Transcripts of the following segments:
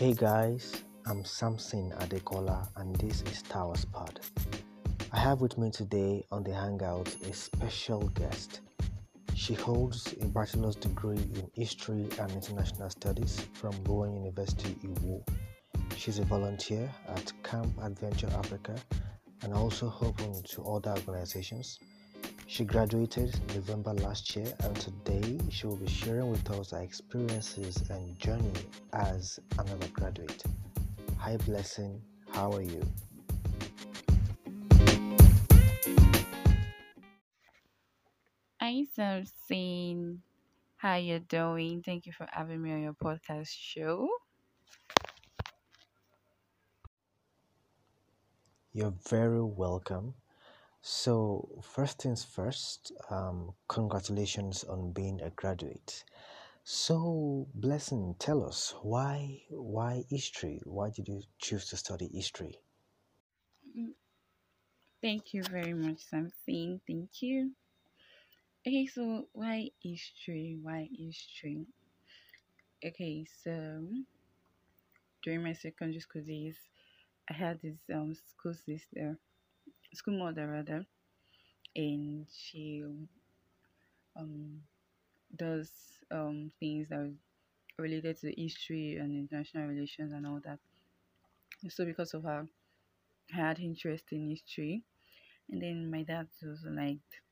Hey guys, I'm Samson Adekola and this is Towers Pod. I have with me today on the Hangout a special guest. She holds a bachelor's degree in History and International Studies from Bowen University, Iwo. She's a volunteer at Camp Adventure Africa and also open to other organizations. She graduated November last year and today she will be sharing with us her experiences and journey as an undergraduate. Hi Blessing, how are you? Hi, Samson. How you doing? Thank you for having me on your podcast show. You're very welcome. So, first things first, um, congratulations on being a graduate. So, Blessing, tell us why why history? Why did you choose to study history? Thank you very much, Samson. Thank you. Okay, so why history? Why history? Okay, so during my secondary school days, I had this um school sister, school mother rather, and she um does um things that are related to history and international relations and all that. So because of her, I had interest in history, and then my dad also liked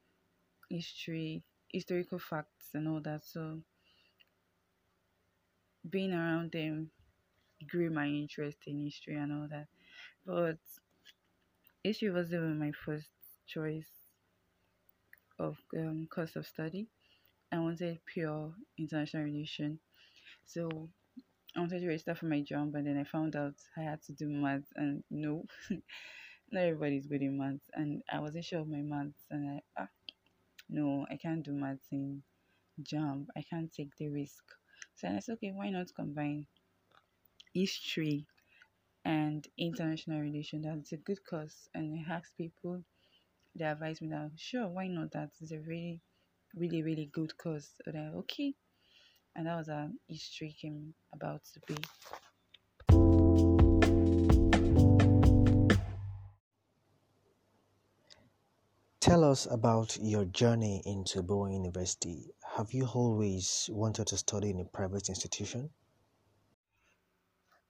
history, historical facts, and all that. So being around them grew my interest in history and all that. But history wasn't my first choice of um, course of study. I wanted pure international relation. So I wanted to register for my JAMB, and then I found out I had to do maths, and no, not everybody's good in maths, and I wasn't sure of my maths, and I ah no, I can't do maths in JAMB. I can't take the risk. So I said, okay, why not combine history and international relation? That's a good course, and I asked people. They advised me that sure, why not? That is a really, really, really good course. And I okay, and that was how history came about to be. Tell us about your journey into Bowen University. Have you always wanted to study in a private institution?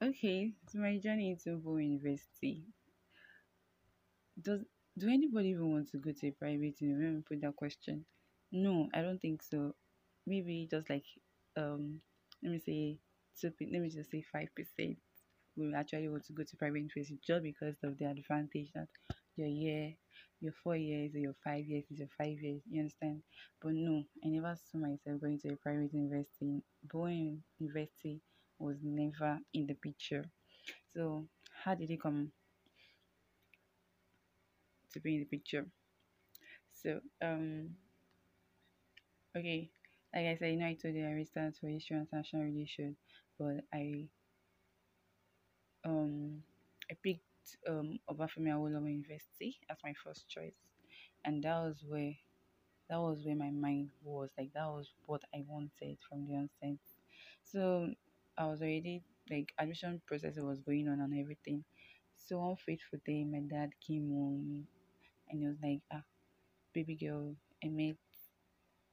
Okay, so my journey into Bo University. Does do anybody even want to go to a private university? Put that question. No, I don't think so. Maybe just like um, let me say two. Let me just say five percent will actually want to go to private university just because of the advantage that your year, your four years or your five years is your five years. You understand? But no, I never saw myself going to a private university. Bowen University was never in the picture. So how did it come to be in the picture? So um okay, like I said, you know I told you I registered for history and international relations, but I um I picked um Obafemi Awolowo University as my first choice, and that was where that was where my mind was like that was what I wanted from the onset. So I was already like admission process was going on and everything. So one fateful day, my dad came home and he was like, "Ah, baby girl, I met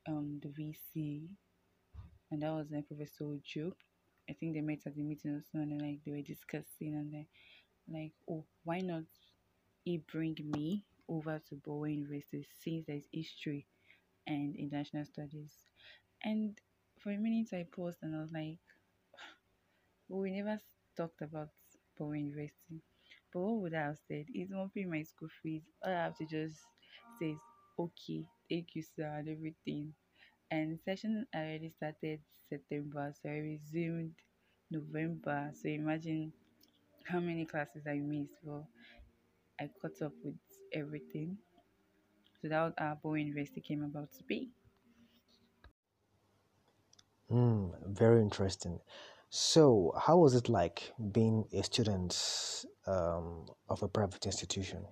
um the VC," and that was like Professor Ojo. I think they met at the meeting and then like they were discussing, and then like, oh, why not he bring me over to Bowen University since there's history and international studies. And for a minute I paused and I was like, well, we never talked about Bowen University. But what would I have said? It won't pay my school fees. All I have to just say is, okay, thank you, sir, and everything. And session already started September, so I resumed November. So imagine how many classes I missed. Well, I caught up with everything. So that was how Bowen University came about to be. Hmm, very interesting. So, how was it like being a student um, of a private institution?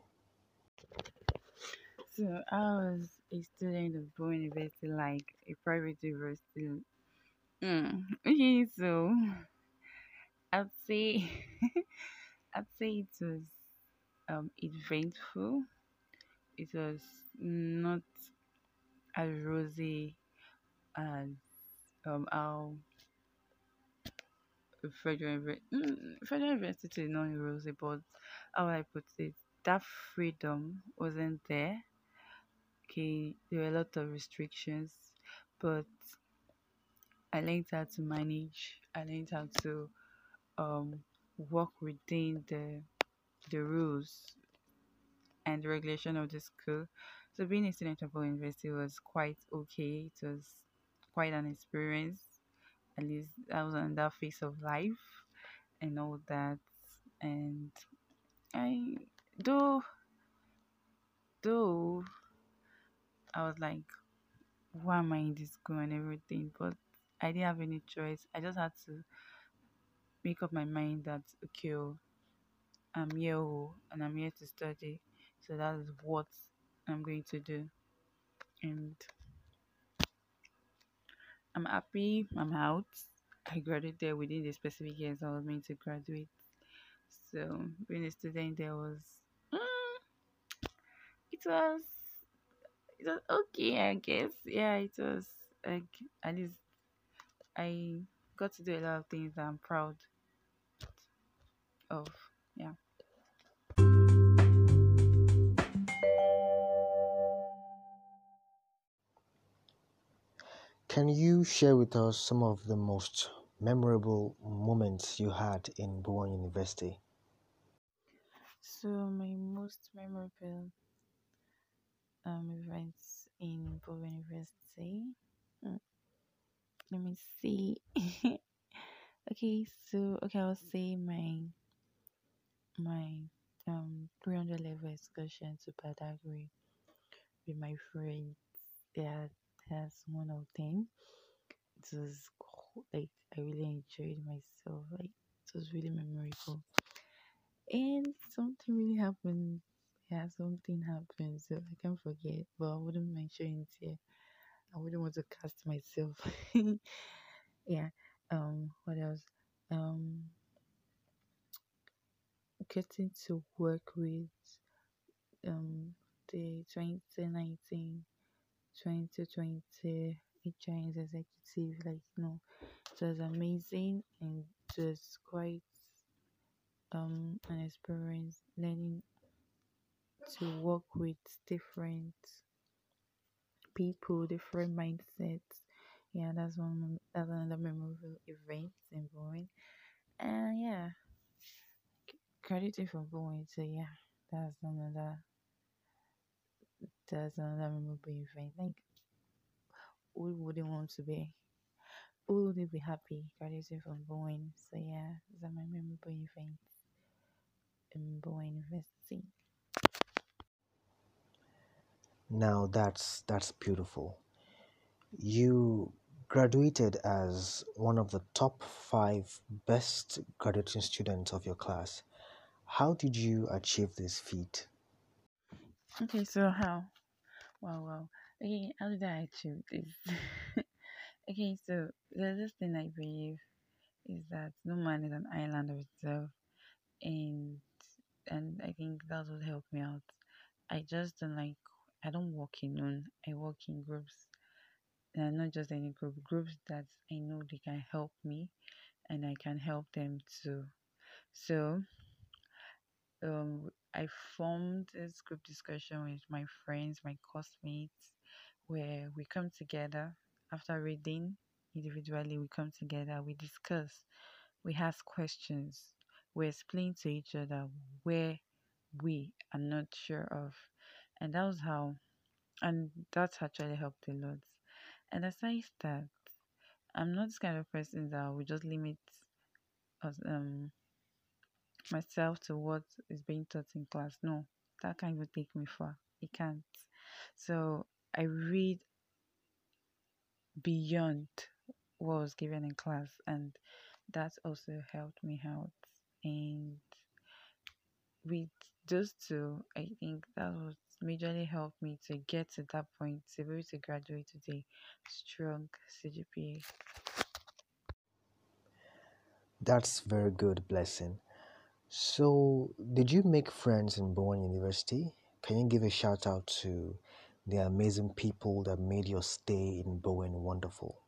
So I was a student of Bowen University, like a private university. Mm. Okay, so I'd say I'd say it was um eventful. It was not as rosy as um how Federal mm, Federal University not rosy, but how I put it? That freedom wasn't there. Okay, there were a lot of restrictions, but I learned how to manage. I learned how to um work within the the rules and the regulation of the school. So being a student at University was quite okay. It was quite an experience. At least I was on that phase of life and all that. And I do do I was like, why am I in this school and everything? But I didn't have any choice. I just had to make up my mind that okay, oh, I'm here oh, and I'm here to study. So that is what I'm going to do. And I'm happy I'm out. I graduated within the specific years I was meant to graduate. So being a student there was mm, it was it was okay I guess. Yeah, it was like at least I got to do a lot of things that I'm proud of. Yeah. Can you share with us some of the most memorable moments you had in Bowen University? So my most memorable um events in Bowen University. Mm, let me see. okay, so okay, I'll say my my um 300 level excursion to Badagry with my friends. Yeah, that's one of them. It was like I really enjoyed myself. Like it was really memorable. And something really happened. Yeah, something happened, so I can't forget. But I wouldn't mention it here. I wouldn't want to cast myself. yeah. Um. What else? Um. Getting to work with um the 2019 2020 HIS executive. Like you know, it was amazing and it was quite um an experience learning to work with different people, different mindsets. Yeah, that's one. That's another memorable event in Bowen. And yeah, credited for Bowen. So yeah, that's another. That's another memorable event. Like who wouldn't want to be? Who wouldn't be happy? graduating from Bowen. So yeah, those my memorable events in Bowen University. Now that's that's beautiful. You graduated as one of the top five best graduating students of your class. How did you achieve this feat? Okay, so how? Wow, wow. Okay, how did I achieve this? okay, so the other thing I believe is that no man is an island of itself, and and I think that what help me out. I just don't like I don't work alone. I work in groups, and not just any group, groups that I know they can help me, and I can help them too. So um, I formed this group discussion with my friends, my classmates, where we come together after reading individually. We come together, we discuss, we ask questions, we explain to each other where we are not sure of, and that was how, and that's actually helped a lot. And aside that, I'm not this kind of person that will just limit us um myself to what is being taught in class. No, that can't even take me far. It can't. So I read beyond what was given in class, and that also helped me out. And with those two, I think that was majorly helped me to get to that point to be able to graduate with a strong CGPA. That's very good, Blessing. So, did you make friends in Bowen University? Can you give a shout out to the amazing people that made your stay in Bowen wonderful?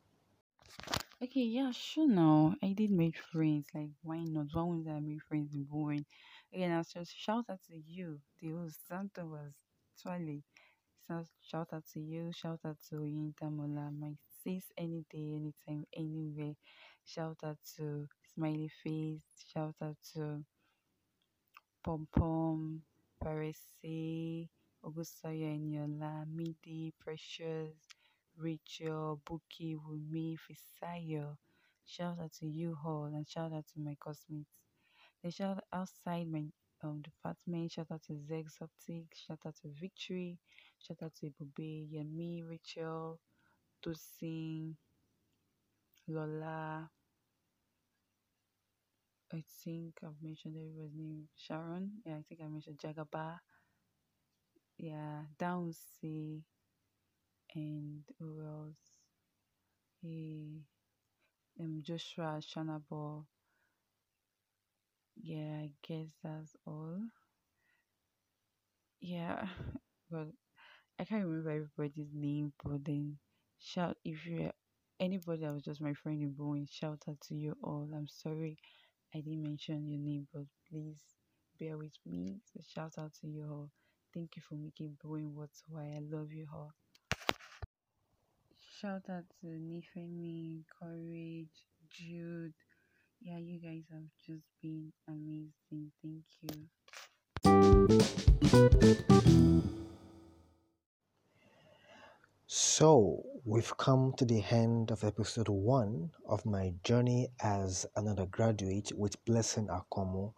Okay, yeah, sure. Now I did make friends. Like, why not? Why wouldn't I make friends in Bowen? Again, I'll just shout out to you, the host. Santa was. So shout out to you. Shout out to Yinta Mola, my sis, any day, anytime, anywhere. Shout out to Smiley Face. Shout out to Pom Pom, Parisi, Ogusoya Eniola, Midi, Precious, Rachel, Buki, Wumi, Fisayo. Shout out to you all and shout out to my classmates. They shout outside my um, department. Shout out to Zex Optic. Shout out to Victory. Shout out to Ibube, Yemi, Rachel, Tosin, Lola. I think I've mentioned everybody's name. Sharon. Yeah, I think I mentioned Jagaba. Yeah, Downsy. And who else? Hey, um, Joshua Shanabo. Yeah, I guess that's all. Yeah, but I can't remember everybody's name, but then shout if you're anybody that was just my friend in Bowen, shout out to you all. I'm sorry I didn't mention your name, but please bear with me. So shout out to you all. Thank you for making Bowen what's why I love you all. Shout out to Nifemi, Courage, Jude. Yeah, you guys have just been amazing. Thank you. So, we've come to the end of episode one of my journey as an undergraduate with Blessing Akanmu.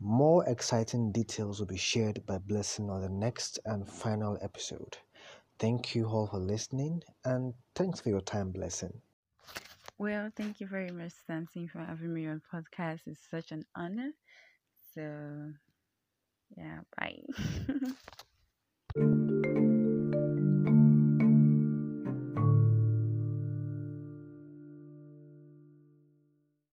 More exciting details will be shared by Blessing on the next and final episode. Thank you all for listening and thanks for your time, Blessing. Well, thank you very much, Samson, for having me on podcast. It's such an honor. So, yeah, bye.